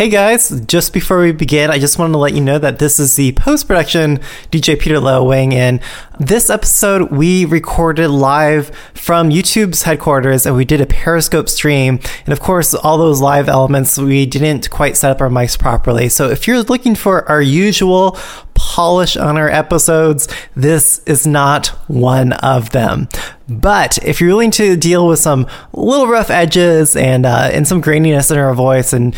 Hey guys, just before we begin, I just wanted to let you know that this is the post production DJ Peter Lowe weighing in. This episode we recorded live from YouTube's headquarters and we did a Periscope stream. And of course, all those live elements, we didn't quite set up our mics properly. So if you're looking for our usual polish on our episodes, this is not one of them. But if you're willing to deal with some little rough edges and uh, and some graininess in our voice and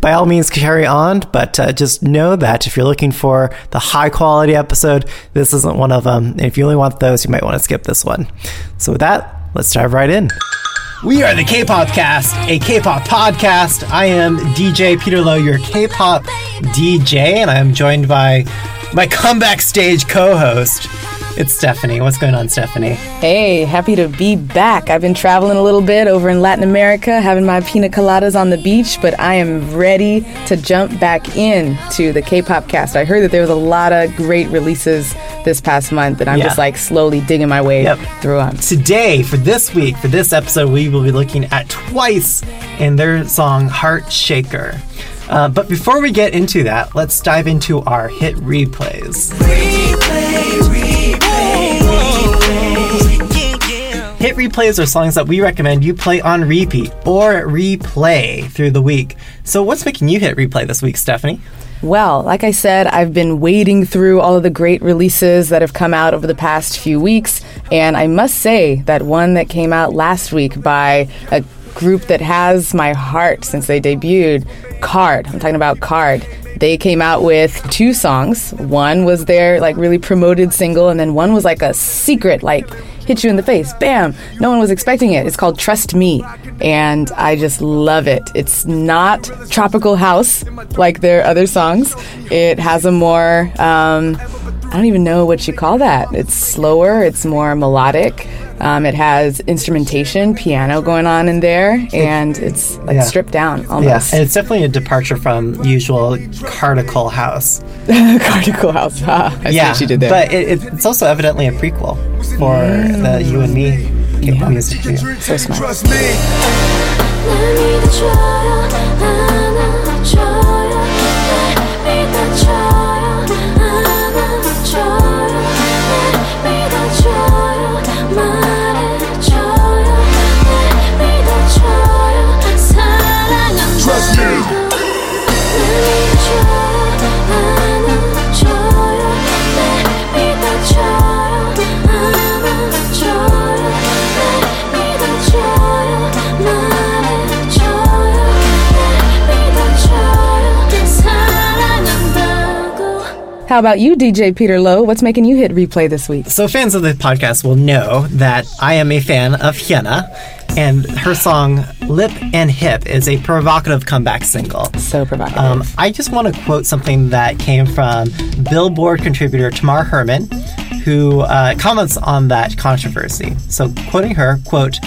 by all means carry on, but uh, just know that if you're looking for the high quality episode, this isn't one of them. And if you only want those, you might want to skip this one. So with that, let's dive right in. We are the K-pop cast, a K-pop podcast. I am DJ Peter Lowe, your K-pop DJ, and I am joined by my comeback stage co-host, it's Stephanie. What's going on, Stephanie? Hey, happy to be back. I've been traveling a little bit over in Latin America, having my pina coladas on the beach, but I am ready to jump back in to the K-pop cast. I heard that there was a lot of great releases this past month, and I'm yeah. just like slowly digging my way yep. through them. Today, for this week, for this episode, we will be looking at Twice and their song Heart Shaker. Uh, but before we get into that, let's dive into our hit replays. Replay, Hit replays are songs that we recommend you play on repeat or replay through the week. So, what's making you hit replay this week, Stephanie? Well, like I said, I've been wading through all of the great releases that have come out over the past few weeks, and I must say that one that came out last week by a group that has my heart since they debuted, KARD. I'm talking about KARD. They came out with two songs. One was their like really promoted single, and then one was like a secret, like hit you in the face, bam. No one was expecting it. It's called Trust Me, and I just love it. It's not tropical house like their other songs. It has a more um, I don't even know what you call that. It's slower. It's more melodic. Um, it has instrumentation, piano going on in there, and it's like yeah. stripped down almost. Yes, and it's definitely a departure from usual Cardical House. Cardical House. Ah, I yeah, she did there. But it, it's also evidently a prequel for mm. the You and Me yeah. music video. So smart. How about you, DJ Peter Lowe? What's making you hit replay this week? So, fans of the podcast will know that I am a fan of Hyuna, and her song Lip and Hip is a provocative comeback single. So provocative. Um, I just want to quote something that came from Billboard contributor Tamar Herman, who uh, comments on that controversy. So, quoting her, quote,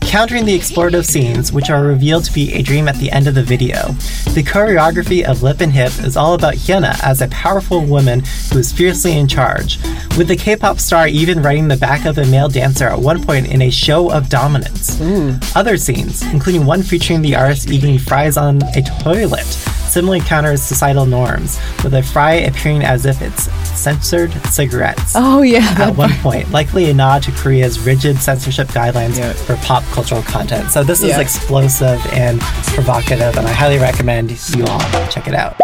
countering the explorative scenes, which are revealed to be a dream at the end of the video. The choreography of Lip and Hip is all about Hyuna as a powerful woman who is fiercely in charge, with the K-pop star even riding the back of a male dancer at one point in a show of dominance. Other scenes, including one featuring the artist eating fries on a toilet, similarly counters societal norms, with a fry appearing as if it's censored cigarettes. Oh, yeah. At one point, likely a nod to Korea's rigid censorship guidelines yeah. for pop cultural content. So this is yeah. explosive and provocative, and I highly recommend you all check it out.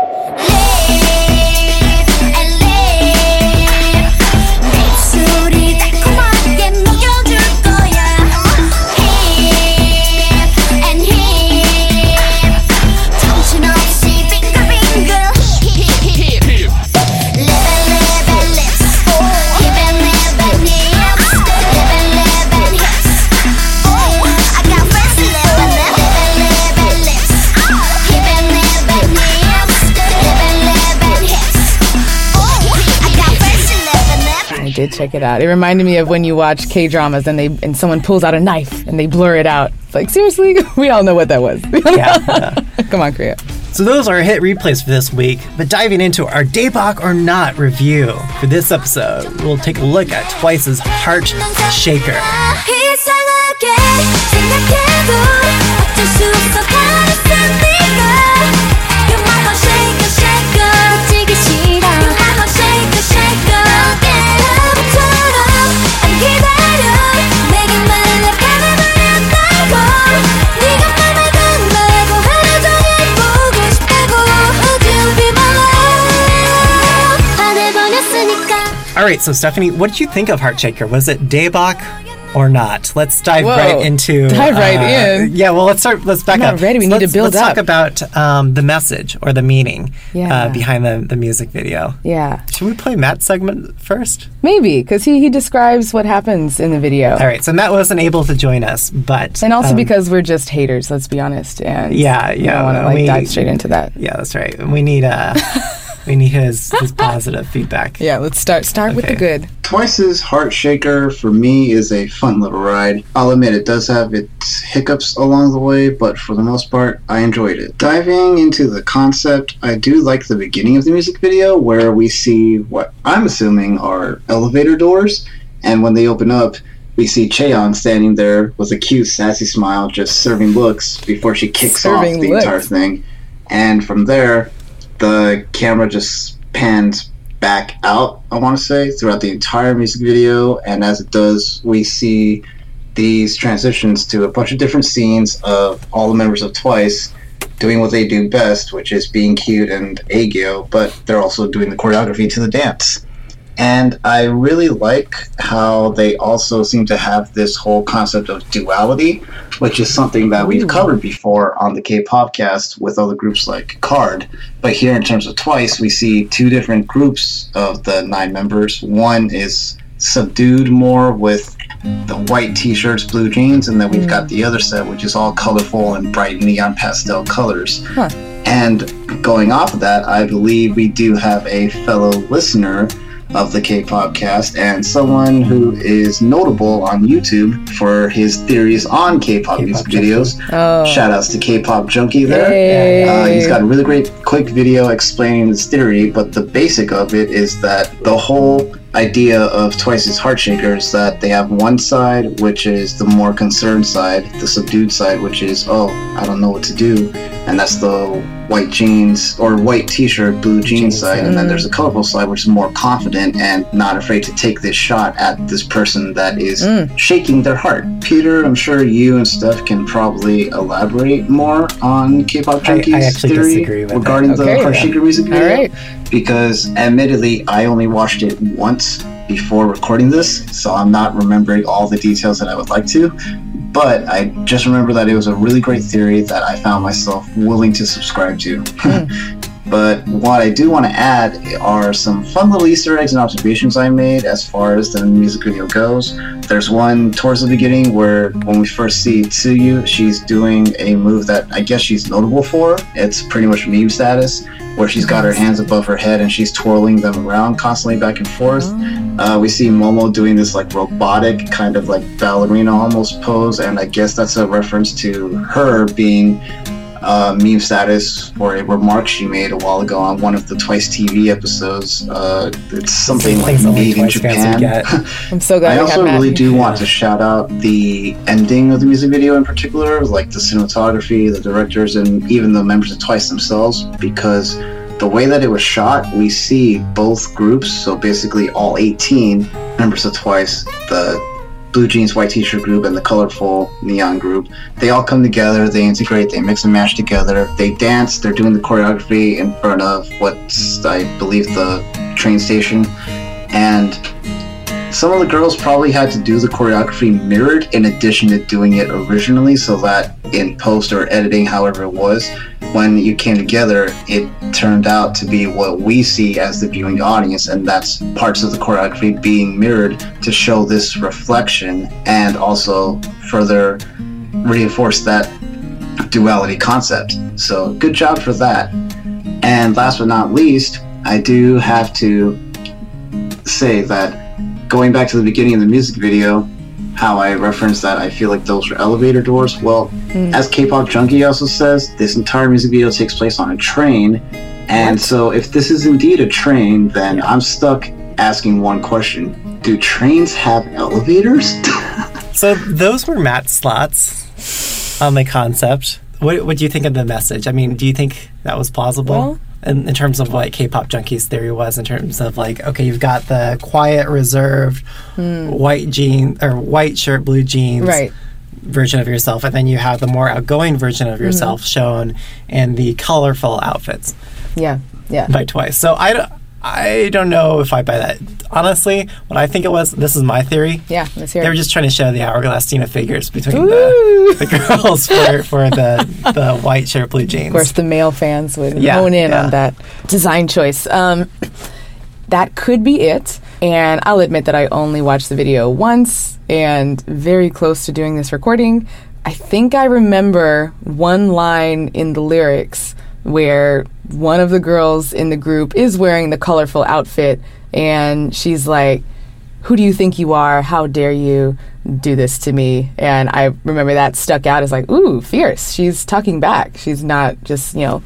Did check it out. It reminded me of when you watch K dramas and they and someone pulls out a knife and they blur it out. It's like seriously, we all know what that was. yeah, yeah. Come on, Korea. So those are hit replays for this week. But diving into our Daebak or Not review for this episode, we'll take a look at Twice's Heart Shaker. All right, so Stephanie, what did you think of Heartshaker? Was it Daebak or not? Let's dive Whoa. right into Dive right uh, in. Yeah, well, let's start. Let's back I'm up. ready. We So need to let's- build let's talk about um, the message or the meaning Yeah. uh, behind the, the music video. Yeah, Should we play Matt's segment first? maybe because he he describes what happens in the video, All right, so Matt wasn't able to join us, but and also um, because we're just haters. Let's be honest. And Yeah, I yeah, want to like we- dive straight into that. yeah, that's right. We need uh, we need his his positive feedback. Yeah, let's start start with the good. Twice's Heart Shaker for me is a fun little ride. I'll admit it does have its hiccups along the way, but for the most part, I enjoyed it. Diving into the concept, I do like the beginning of the music video where we see what I'm assuming are elevator doors, and when they open up, we see Cheon standing there with a cute, sassy smile, just serving looks before she kicks Serving off the looks. entire thing. And from there, the camera just pans back out, I want to say, throughout the entire music video. And as it does, we see these transitions to a bunch of different scenes of all the members of Twice doing what they do best, which is being cute and aegyo, but they're also doing the choreography to the dance. And I really like how they also seem to have this whole concept of duality, which is something that we've covered before on the K Popcast with other groups like KARD. But here, in terms of Twice, we see two different groups of the nine members. One is subdued more with the white t-shirts, blue jeans, and then we've got mm. the other set, which is all colorful and bright neon pastel colors. Huh. And going off of that, I believe we do have a fellow listener of the K-pop cast and someone who is notable on YouTube for his theories on K-pop, K-pop music junkie. videos. Oh, Shout outs to K-pop junkie there. Yay. Uh, he's got a really great quick video explaining this theory, but the basic of it is that the whole idea of Twice's Heartshaker is that they have one side, which is the more concerned side, the subdued side, which is, oh, I don't know what to do. And that's the white jeans or white t shirt, blue jeans side. yeah. And then there's a colorful side, which is more confident and not afraid to take this shot at this person that is Mm. shaking their heart. Peter, I'm sure you and Steph can probably elaborate more on K-pop I- I Junkies theory disagree with it. regarding Okay, the then. Heartshaker music all video. right. Because admittedly, I only watched it once before recording this, so I'm not remembering all the details that I would like to. But I just remember that it was a really great theory that I found myself willing to subscribe to. Hmm. But what I do want to add are some fun little Easter eggs and observations I made as far as the music video goes. There's one towards the beginning where when we first see Tzuyu, she's doing a move that I guess she's notable for. It's pretty much meme status, where she's got her hands above her head and she's twirling them around constantly back and forth. Uh, we see Momo doing this like robotic kind of like ballerina almost pose, and I guess that's a reference to her being uh, meme status for a remark she made a while ago on one of the Twice TV episodes. Uh, it's something like Things made in Twice Japan. I'm so glad I we also have Matt really here. do want to shout out the ending of the music video in particular, like the cinematography, the directors, and even the members of Twice themselves, because the way that it was shot, we see both groups, so basically all 18 members of Twice, the blue jeans, white t-shirt group, and the colorful neon group, they all come together, they integrate, they mix and match together, they dance, they're doing the choreography in front of what's, I believe, the train station, and some of the girls probably had to do the choreography mirrored in addition to doing it originally so that in post or editing however it was when you came together it turned out to be what we see as the viewing audience. And that's parts of the choreography being mirrored to show this reflection and also further reinforce that duality concept. So good job for that. And last but not least i do have to say that going back to the beginning of the music video, how I referenced that I feel like those are elevator doors. Well, Mm. as K-pop Junkie also says, this entire music video takes place on a train, and What? so if this is indeed a train, then I'm stuck asking one question: Do trains have elevators? So those were Matt's slots on the concept. What what do you think of the message? I mean, do you think that was plausible Well- in, in terms of what K-pop junkies theory was? In terms of like, okay, you've got the quiet, reserved, white jean or white shirt, blue jeans, Hmm. Right. version of yourself, and then you have the more outgoing version Mm-hmm. of yourself shown in the colorful outfits Yeah. Yeah. by Twice. So I, I don't know if I buy that. Honestly, what I think it was, this is my theory. Yeah, let's hear They were it. just trying to show the hourglass Tina figures between the, the girls for, for the the white shirt, blue jeans. Of course, the male fans would Yeah, hone in yeah. on that design choice. Um, that could be it. And I'll admit that I only watched the video once and very close to doing this recording. I think I remember one line in the lyrics where one of the girls in the group is wearing the colorful outfit and she's like, who do you think you are? How dare you do this to me? And I remember that stuck out as like, ooh, fierce. She's talking back. She's not just, you know,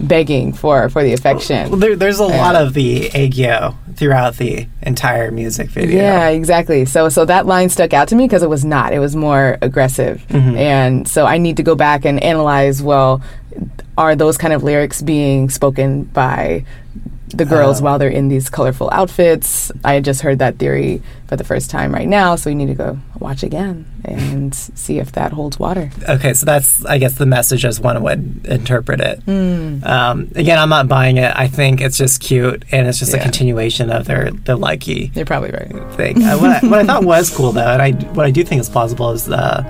begging for for the affection. Well, there, there's a lot of the aegyo throughout the entire music video. Yeah, exactly. So so that line stuck out to me because it was not. It was more aggressive. Mm-hmm. And so I need to go back and analyze, well, are those kind of lyrics being spoken by the girls while they're in these colorful outfits? I just heard that theory for the first time right now, so we need to go watch again and see if that holds water. Okay, so that's I guess the message as one would interpret it. Hmm. Um, again, I'm not buying it. I think it's just cute, and it's just a continuation of their their likey You're probably right. thing. uh, what, I, what I thought was cool though, and I what I do think is plausible is uh,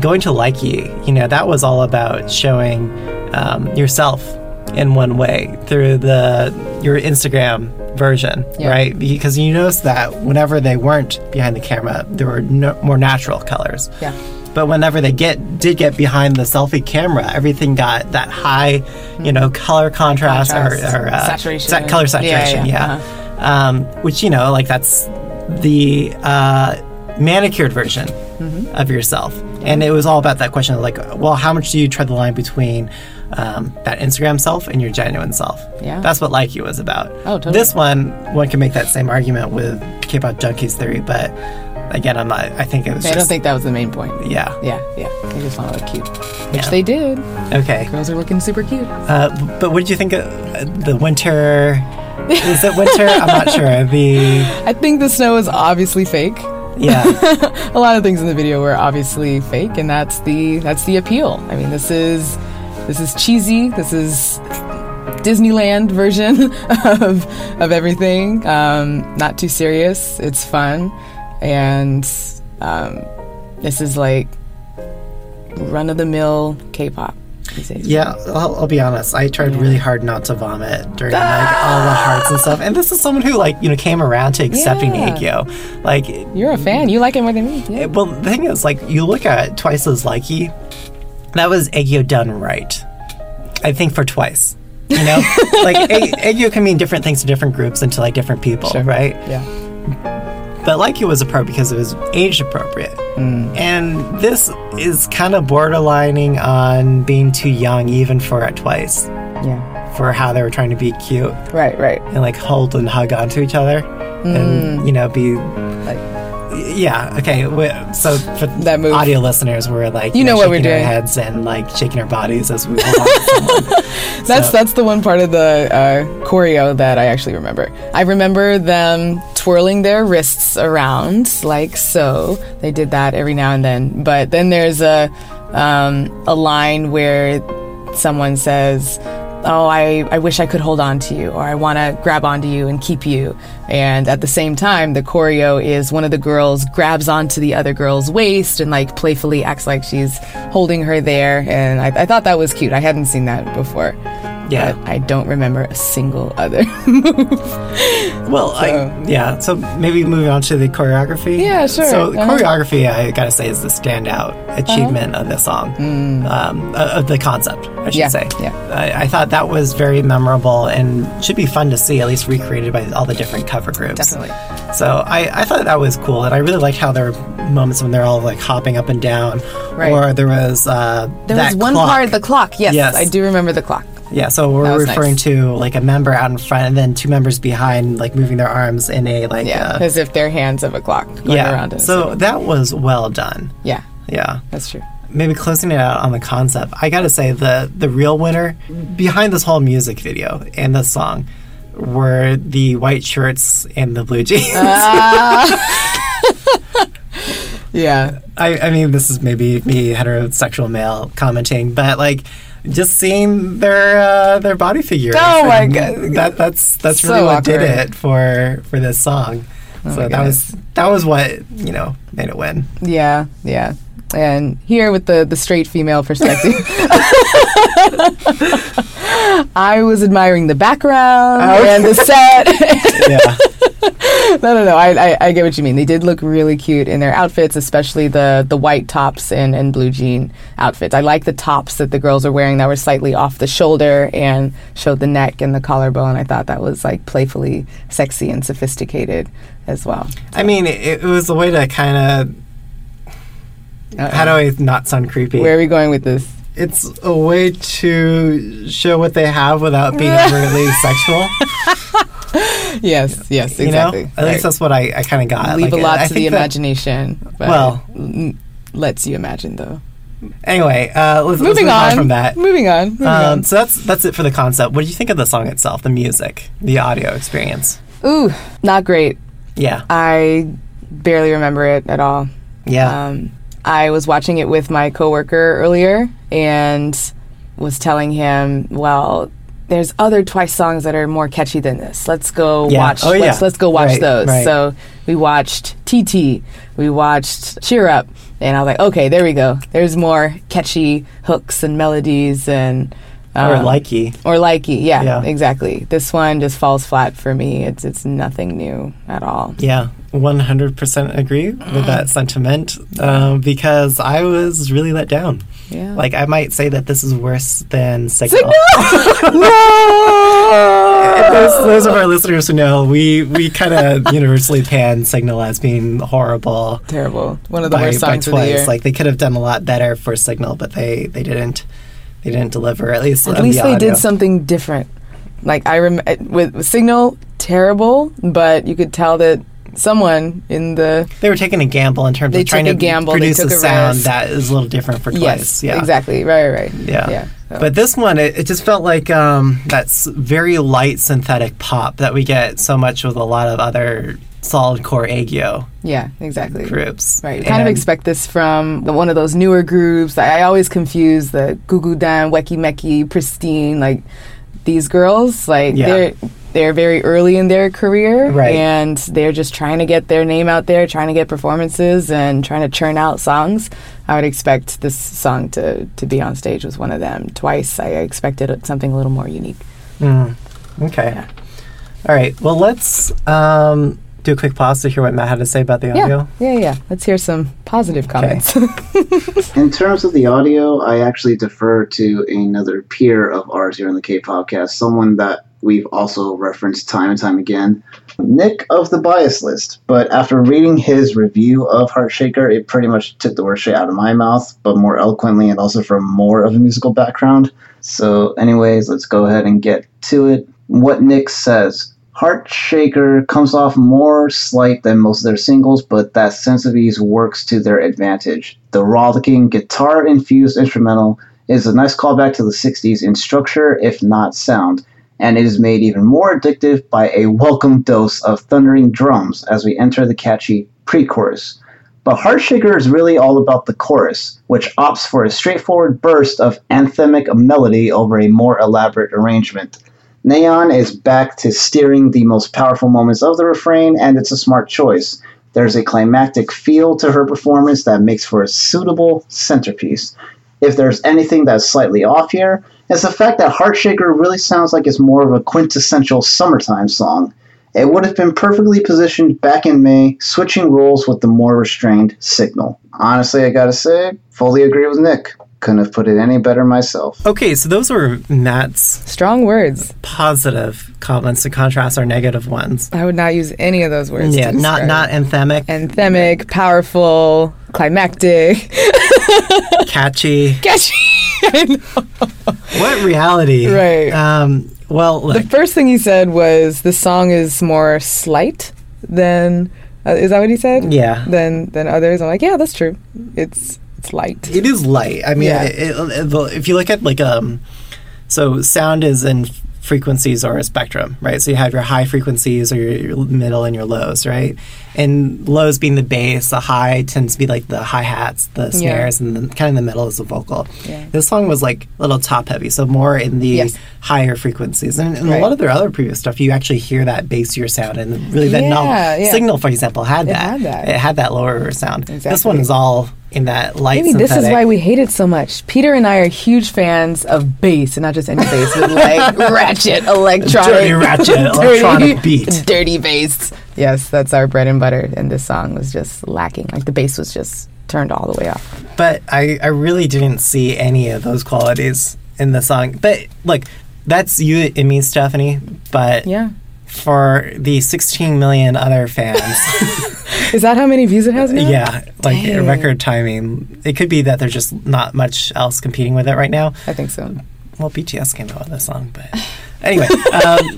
going to likey. You know, that was all about showing um, yourself in one way through the your Instagram version, Yeah. right? Because you notice that whenever they weren't behind the camera, there were no, more natural colors. Yeah. But whenever they get did get behind the selfie camera, everything got that high, you know, color contrast, Contrast, or, or uh, saturation. sa- color Yeah, saturation. yeah, Yeah, Um, which you know, like that's the uh, manicured version Mm-hmm. of yourself, and it was all about that question of like, well, how much do you tread the line between um, that Instagram self and your genuine self? Yeah. that's what Likey was about. Oh, totally. This one, one can make that same argument with K-pop junkies theory, but again, I'm not. I think it was I just don't think that was the main point. yeah. Yeah, yeah. They just want to look cute. Which Yeah. they did. Okay. Girls are looking super cute. Uh, but what did you think of uh, the winter? Is it winter? I'm not sure. The I think the snow is obviously fake. yeah, a lot of things in the video were obviously fake and that's the that's the appeal i mean this is this is cheesy this is disneyland version of of everything um, not too serious it's fun and um, this is like run-of-the-mill k-pop yeah. I'll, I'll be honest. I tried really hard not to vomit during like all the hearts and stuff. And this is someone who like you know came around to accepting Yeah. Aegyo. Like, you're a fan you like it more than me yeah. well, the thing is, like, you look at Twice's Likey, that was Aegyo done right. I think for Twice. You know, like Aegyo can mean different things to different groups and to like different people, Sure. right? yeah but like it was appropriate because it was age appropriate. Mm. And this is kind of borderlining on being too young, even for it twice, yeah for how they were trying to be cute right right and like hold and hug onto each other, and mm. you know be like yeah okay. wi- So for That move. audio listeners, we're like You know what we're doing. heads and like shaking our bodies as we. That's So- that's the one part of the uh, choreo that I actually remember. I remember them twirling their wrists around like so. They did that every now and then. But then there's a um, a line where someone says, "Oh, I, I wish I could hold on to you," or "I want to grab onto you and keep you." And at the same time, the choreo is one of the girls grabs onto the other girl's waist and like playfully acts like she's holding her there. And I, I thought that was cute. I hadn't seen that before. Yeah. But I don't remember a single other. Move. Well, I, yeah. So maybe moving on to the choreography. Yeah, sure. So Uh-huh. choreography, I gotta say, is the standout achievement of the song, um, uh, of the concept, I should Mm. Yeah, say. yeah. I, I thought that was very memorable and should be fun to see, at least recreated by all the different cover groups. Definitely. So I, I thought that was cool, and I really liked how there were moments when they're all like hopping up and down, Right. or there was uh, There was one clock. part, the clock. Yes, Yes. I do remember the clock. Yeah, so we're referring nice. to like a member out in front and then two members behind, like moving their arms in a like Yeah, uh, as if they're hands of a clock going yeah. around. so that was well done. yeah, Yeah. that's true. Maybe closing it out on the concept. I gotta say the the real winner behind this whole music video and this song were the white shirts and the blue jeans. Yeah, I, I mean, this is maybe me, heterosexual male, commenting, but like, just seeing their uh, their body figures. Oh my God. That that's that's So really what did it for for this song. Oh so that was that was what you know made it win. Yeah, yeah. And here with the the straight female perspective, I was admiring the background Oh, and the set. Yeah, no, no, no. I, I, I get what you mean. They did look really cute in their outfits, especially the the white tops and, and blue jean outfits. I like the tops that the girls were wearing that were slightly off the shoulder and showed the neck and the collarbone. I thought that was like playfully sexy and sophisticated as well. I mean it, it was a way to kind of how do I not sound creepy? Where are we going with this? it's a way to show what they have without being overly sexual. Yes, yes, You exactly. know, at least that's what I, I kind of got. leave Like, a lot I to the imagination. Well- lets you imagine though. Anyway, uh, let's, let's Moving move on on from that. Moving on. Moving Um, so that's that's it for the concept. What do you think of the song itself, the music, the audio experience? Ooh, not great. Yeah, I barely remember it at all. yeah, Um, I was watching it with my coworker earlier and was telling him, well, there's other Twice songs that are more catchy than this. Let's go Yeah. watch. Oh, let's, let's go watch Right, those. right. So we watched TT. We watched Cheer Up, and I was like, okay, there we go. There's more catchy hooks and melodies and. Or um, likey. or likey, yeah, Yeah. exactly. This one just falls flat for me. It's it's nothing new at all. Yeah, one hundred percent agree with that sentiment um, because I was really let down. Yeah, Like I might say that this is worse than Signal. no. those, those of our listeners who know, we we kind of universally pan Signal as being horrible. Terrible. One of the by, worst by songs of the year. Like they could have done a lot better for Signal, but they they didn't. They didn't deliver. At least At least the they did something different. Like I rem with, with Signal, terrible, but you could tell that someone in the They were taking a gamble in terms of trying to a gamble, produce a a sound risk. that is a little different for Twice. yes, yeah, exactly, right, right, right. Yeah. yeah. So- But this one, it, it just felt like um, that's very light synthetic pop that we get so much with a lot of other solid core aegyo yeah, exactly. groups. Right. You kind of expect this from the, one of those newer groups. I, I always confuse the Gugudan, Weki Meki, Pristin, like these girls. Like Yeah. they're they're very early in their career, Right. and they're just trying to get their name out there, trying to get performances, and trying to churn out songs. I would expect this song to to be on stage with one of them. Twice, I expected something a little more unique. Mm, okay. Yeah. All right. Well, let's um, do a quick pause to hear what Matt had to say about the audio. Yeah, yeah, yeah. Let's hear some positive comments. Okay. In terms of the audio, I actually defer to another peer of ours here on the K podcast, someone that we've also referenced time and time again, Nick of the Bias List. But after reading his review of Heartshaker, it pretty much took the word straight out of my mouth, but more eloquently and also from more of a musical background. So, anyways, let's go ahead and get to it. What Nick says. Heartshaker comes off more slight than most of their singles, but that sense of ease works to their advantage. The rollicking, guitar infused instrumental is a nice callback to the 60s in structure, if not sound, and it is made even more addictive by a welcome dose of thundering drums as we enter the catchy pre chorus. But Heartshaker is really all about the chorus, which opts for a straightforward burst of anthemic melody over a more elaborate arrangement. Nayeon is back to steering the most powerful moments of the refrain, and it's a smart choice. There's a climactic feel to her performance that makes for a suitable centerpiece. If there's anything that's slightly off here, it's the fact that Heartshaker really sounds like it's more of a quintessential summertime song. It would have been perfectly positioned back in May, switching roles with the more restrained signal. Honestly, I gotta say, fully agree with Nick. Couldn't have put it any better myself. Okay, so those were Matt's Strong words. positive comments to contrast our negative ones. I would not use any of those words. Yeah, to not not anthemic, anthemic, powerful, climactic, catchy. catchy. I know. What reality? Right. Um, well, the first thing he said was the song is more slight than. Uh, is that what he said? yeah, Than than others. I'm like, yeah, that's true. It's it's light. it is light. I mean, Yeah. it, it, it- if you look at like um, so sound is in frequencies or a spectrum, right? So you have your high frequencies or your, your middle and your lows, right? And lows being the bass, the high tends to be like the hi hats, the snares, and then kind of the middle is the vocal. Yeah. This song was like a little top heavy, so more in the Yes. higher frequencies. And, and a lot of their other previous stuff, you actually hear that bassier sound, and really that Yeah, novel yeah. signal, for example, had that. had that. It had that lower sound. This one is all in that light. Maybe this is why we hate it so much. Peter and I are huge fans of bass, and not just any bass, but like ratchet, electronic, Dirty ratchet, electronic beat. dirty bass. Yes, that's our bread and butter. And this song was just lacking. Like the bass was just turned all the way off. But I, I really didn't see any of those qualities in the song. But like, that's you and me, Stephanie. But Yeah. for the 16 million other fans, Is that how many views it has now? yeah, like Dang. record timing. It could be that there's just not much else competing with it right now. I think so. Well, BTS came out with this song, but anyway, um,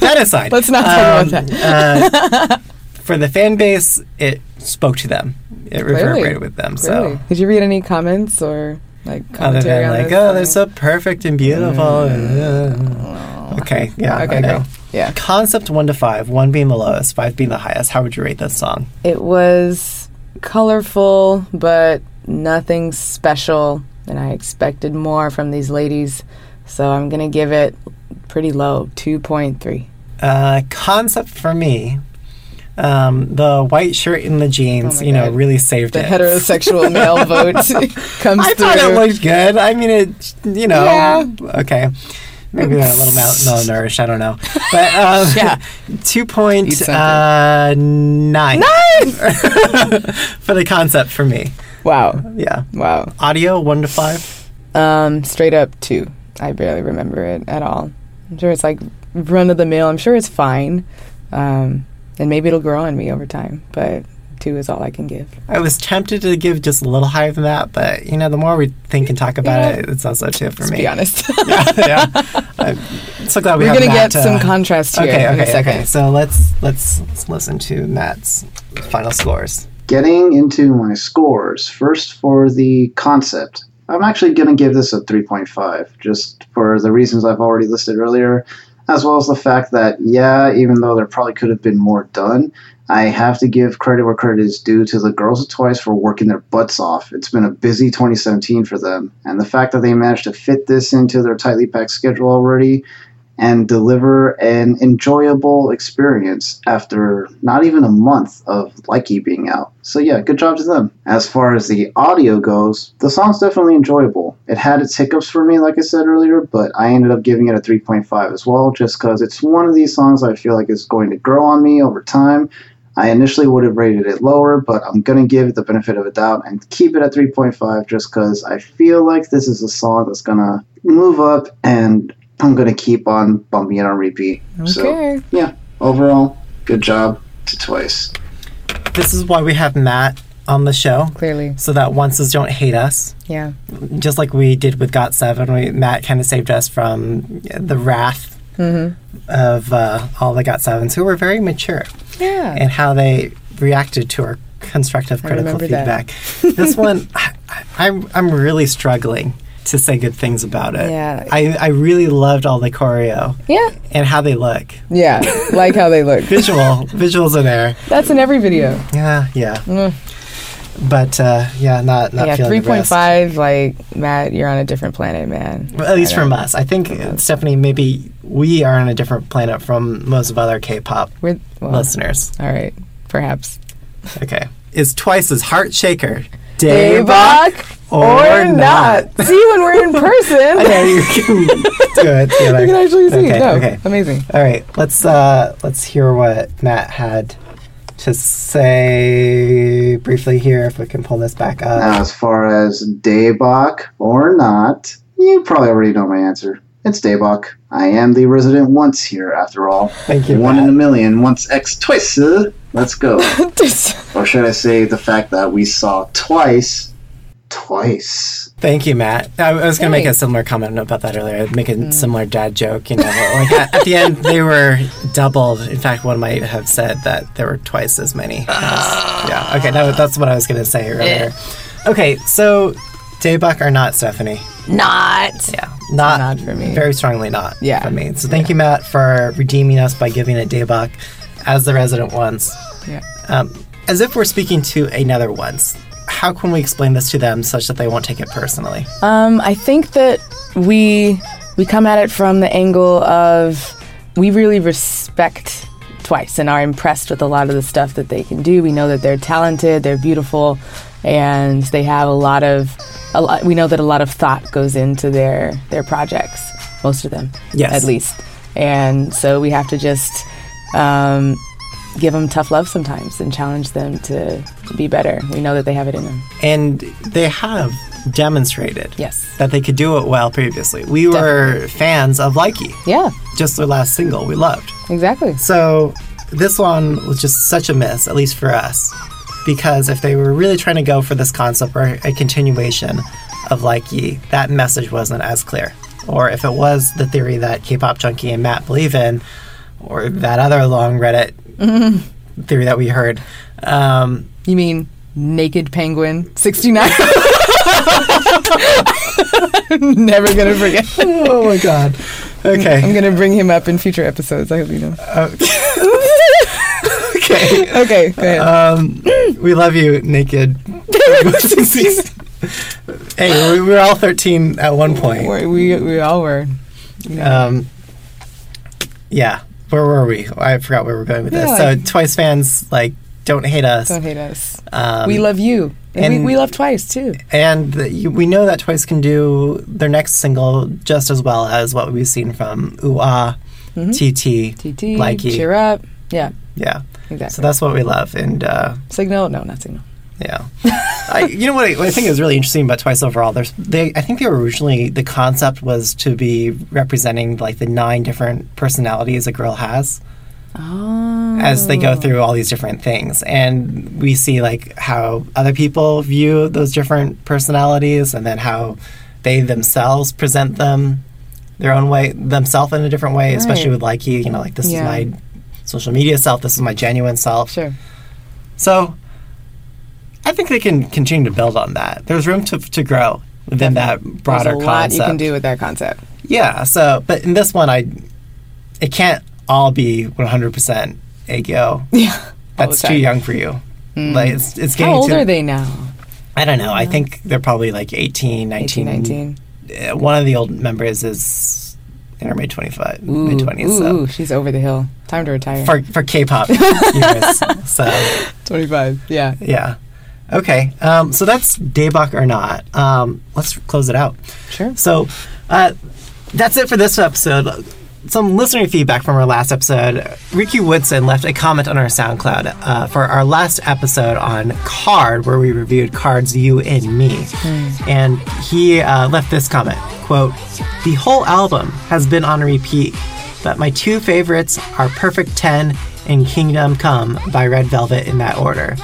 that aside, let's not talk about that. uh, for the fan base, it spoke to them. It Clearly. reverberated with them. Clearly. So Did you read any comments or like other commentary than on like, oh, they're so perfect and beautiful. uh, okay, yeah, Okay, I know. great. Yeah. Concept one to five, one being the lowest, five being the highest. How would you rate this song? It was colorful, but nothing special, and I expected more from these ladies. So I'm gonna give it pretty low, two point three. Uh, concept for me, um, the white shirt and the jeans, Oh you know, God. really saved The it. heterosexual male vote comes I through. I thought it looked good. I mean, it, you know, Yeah. okay. Maybe they're a little mal- malnourished. I don't know. But um, Yeah. two point uh, nine for the concept for me. wow, Yeah. wow. Audio one to five. Um, straight up two. I barely remember it at all. I'm sure it's like run of the mill. I'm sure it's fine, um, and maybe it'll grow on me over time. But two is all I can give. I was tempted to give just a little higher than that, but you know, the more we think and talk about Yeah. it, it's also two for To me. be honest, yeah, yeah. I'm so glad we we're have gonna Matt, get some uh, contrast here Okay, in a okay, second. okay. So let's let's let's listen to Matt's final scores. Getting into my scores, first for the concept. I'm actually going to give this a 3.5, just for the reasons I've already listed earlier, as well as the fact that, yeah, even though there probably could have been more done, I have to give credit where credit is due to the girls of Twice for working their butts off. It's been a busy 2017 for them, and the fact that they managed to fit this into their tightly packed schedule already and deliver an enjoyable experience after not even a month of Likey being out. So yeah, good job to them. As far as the audio goes, the song's definitely enjoyable. It had its hiccups for me, like I said earlier, but I ended up giving it a 3.5 as well, just because it's one of these songs I feel like is going to grow on me over time. I initially would have rated it lower, but I'm going to give it the benefit of a doubt and keep it at 3.5 just because I feel like this is a song that's going to move up and I'm going to keep on bumping it on repeat. So, Okay. yeah, overall, good job to Twice. This is why we have Matt on the show, Clearly, so that onces don't hate us. yeah. Just like we did with Got Seven, we, Matt kind of saved us from the wrath Mm-hmm. of uh, all the Got Sevens, who were very mature Yeah. and how they reacted to our constructive critical feedback. this one, I, I'm I'm really struggling to say good things about it. Yeah. I, I really loved all the choreo yeah. and how they look. Yeah. like how they look. Visual visuals are there. That's in every video. Yeah, yeah. Mm. But uh, yeah, not not yeah, three point five. Like Matt, you're on a different planet, man. Well, at least from us. I think uh, Stephanie, maybe we are on a different planet from most of other K-pop We're well, listeners. all right, perhaps. Okay, is Twice's heart shaker Daebak or not? See, when we're in person, I know you can do it together. you can actually see. Okay, no, okay. amazing. All right, let's uh, let's hear what Matt had to say briefly here. If we can pull this back up. Now, as far as Daebak or not, you probably already know my answer. It's Daebak. I am the resident once here, after all. Thank you, One in a million, once X twice. uh, Let's go. or should I say the fact that we saw twice, twice. Thank you, Matt. I, I was going to make a similar comment about that earlier. I'd make a Mm. similar dad joke. You know, like at, at the end they were doubled. In fact, one might have said that there were twice as many. as- yeah. Okay. That, that's what I was going to say earlier. Okay. So Daebak or not, Stephanie? Not. Yeah, not, Not for me. Very strongly not Yeah. for me. So thank you, Matt, for redeeming us by giving it Daebak as the resident ones. Yeah. Um, as if we're speaking to another once. How can we explain this to them such that they won't take it personally? Um, I think that we we come at it from the angle of we really respect Twice and are impressed with a lot of the stuff that they can do. We know that they're talented, they're beautiful, and they have a lot of. A lot, we know that a lot of thought goes into their their projects, most of them, Yes. at least. And so we have to just um, give them tough love sometimes and challenge them to be better. We know that they have it in them. And they have demonstrated Yes. that they could do it well previously. We were fans of Likey, Yeah. just their last single we loved. Exactly. So this one was just such a miss, at least for us, because if they were really trying to go for this concept or a continuation of Likey, that message wasn't as clear. Or if it was the theory that K-pop junkie and Matt believe in, or that other long Reddit theory that we heard, um, You mean Naked Penguin 69? Never gonna forget. oh my god. Okay. I'm gonna bring him up in future episodes. I hope you know. Okay. Okay, go ahead. Um, we love you, naked. hey, we were all 13 at one point. we, we we all were. Um, yeah. Where were we? I forgot where we're going with this. So, like- Twice fans, like, don't hate us. Don't hate us. Um, we love you, and, and- we, we love Twice too. And the, you, we know that Twice can do their next single just as well as what we've seen from Ooh Ah, TT, TT, Likey. cheer up. Yeah, Yeah. Exactly. So that's what we love. And, uh, Signal? No, not Signal. Yeah, I, you know what I, what I think is really interesting about Twice overall. There's they I think they were originally the concept was to be representing like the nine different personalities a girl has Oh, as they go through all these different things, and we see like how other people view those different personalities, and then how they themselves present them their own way themselves in a different way, especially with Likey. You know, like this Yeah. is my social media self. This is my genuine self. sure. So I think they can continue to build on that. There's room to, to grow within that broader There's a lot concept. you can do with that concept. Yeah. So, but in this one, I it can't all be 100% Aegyo. Yeah, That's too young for you. Like it's, it's getting How old too, are they now? I don't know. I think they're probably like 18, 19. 18, 19. Uh, One of the old members is in her mid 25, mid 20s. ooh, So ooh, she's over the hill. Time to retire. for for K-pop years. So 25. Yeah. Yeah. Okay. Um, so that's Daebak or not. Um, let's close it out. Sure. So uh, that's it for this episode. Some listener feedback from our last episode. Ricky Woodson left a comment on our SoundCloud uh, for our last episode on KARD, where we reviewed KARD's You and Me. And he uh, left this comment, quote, The whole album has been on repeat, but my two favorites are Perfect 10 and Kingdom Come by Red Velvet in that order.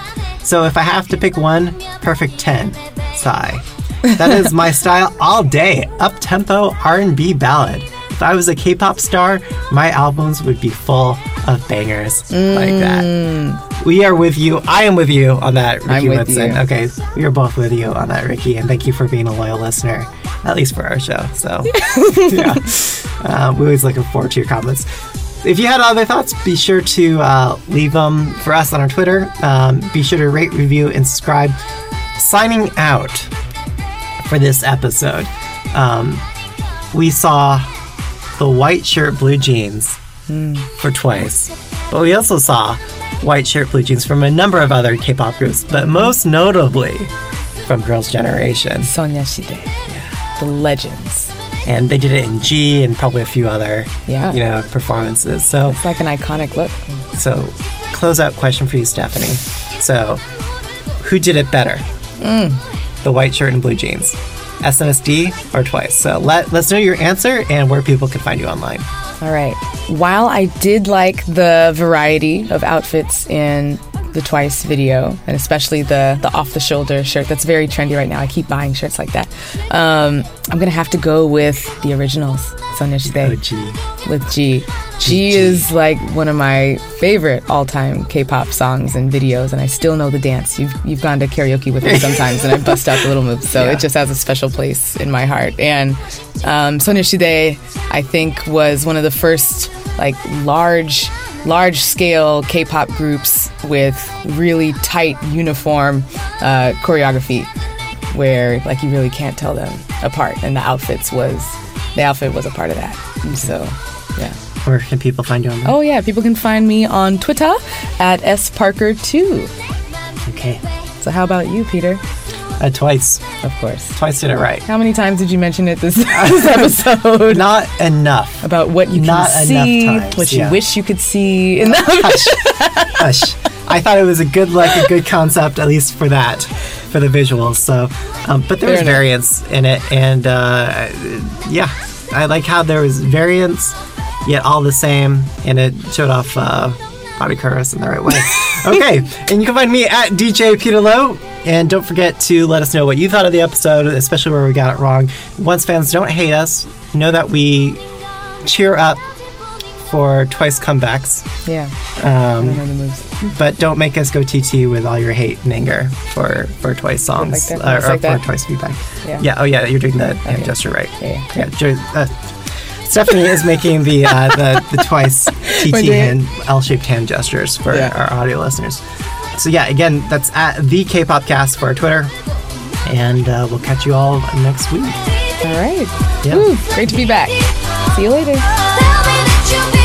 So if I have to pick one, Perfect 10. Sigh. That is my style all day. Up-tempo R&B ballad. If I was a K-pop star, my albums would be full of bangers like that. We are with you. I am with you on that, Ricky I'm with Woodson. you. Okay, we are both with you on that, Ricky, and thank you for being a loyal listener, at least for our show. So, yeah, um, we're always looking forward to your comments. If you had other thoughts, be sure to uh, leave them for us on our Twitter. Um, be sure to rate, review, and subscribe. Signing out for this episode, um, we saw the white shirt, blue jeans hmm. for twice, but we also saw white shirt, blue jeans from a number of other K-pop groups, but most notably from Girls' Generation. Sonyeo Sidae. The legends. And they did it in Gee and probably a few other, Yeah. you know, performances. So It's like an iconic look. So, closeout question for you, Stephanie. So, who did it better? Hmm. The white shirt and blue jeans, SNSD or Twice? So let let's know your answer and where people can find you online. All right. While I did like the variety of outfits in the Twice video, and especially the the off the shoulder shirt that's very trendy right now. I keep buying shirts like that. Um, I'm gonna have to go with the originals, Sonyeo Sidae OG. with Gee. She is like one of my favorite all-time K-pop songs and videos, and I still know the dance. You've you've gone to karaoke with me sometimes, and I bust out the little moves, so Yeah. it just has a special place in my heart. And um, Sonyeo Sidae, I think, was one of the first like large, large-scale K-pop groups with really tight uniform uh, choreography, where like you really can't tell them apart, and the outfits was the outfit was a part of that. So, yeah. Where can people find you on? Oh yeah, people can find me on Twitter at sparker2. Okay, So how about you, Peter? uh, twice, Of course. twice did it right. How many times did you mention it this, this episode? Not enough. About what you can Not enough see, times, what you wish you could see. In the- Hush. I thought it was a good like a good concept at least for that, for the visuals. So, um, but there Fair was enough. variance in it, and uh, yeah, I like how there was variance yet all the same, and it showed off uh, body curves in the right way. okay, and you can find me at DJ Peter Lowe. And don't forget to let us know what you thought of the episode, especially where we got it wrong. Once fans don't hate us, know that we cheer up for twice comebacks. yeah, Um, I know the moves. but don't make us go TT with all your hate and anger for for Twice songs Like uh, or like for that? Twice feedback. Yeah. Yeah. Oh yeah, you're doing the hand Okay. gesture right. Yeah, Yeah. Uh, Stephanie is making the uh, the the Twice TT We're doing it. hand L-shaped hand gestures for Yeah. our audio listeners. So yeah, again, that's at the K-pop cast for our Twitter, and uh, we'll catch you all next week. All right. Yeah. Woo, great to be back. See you later.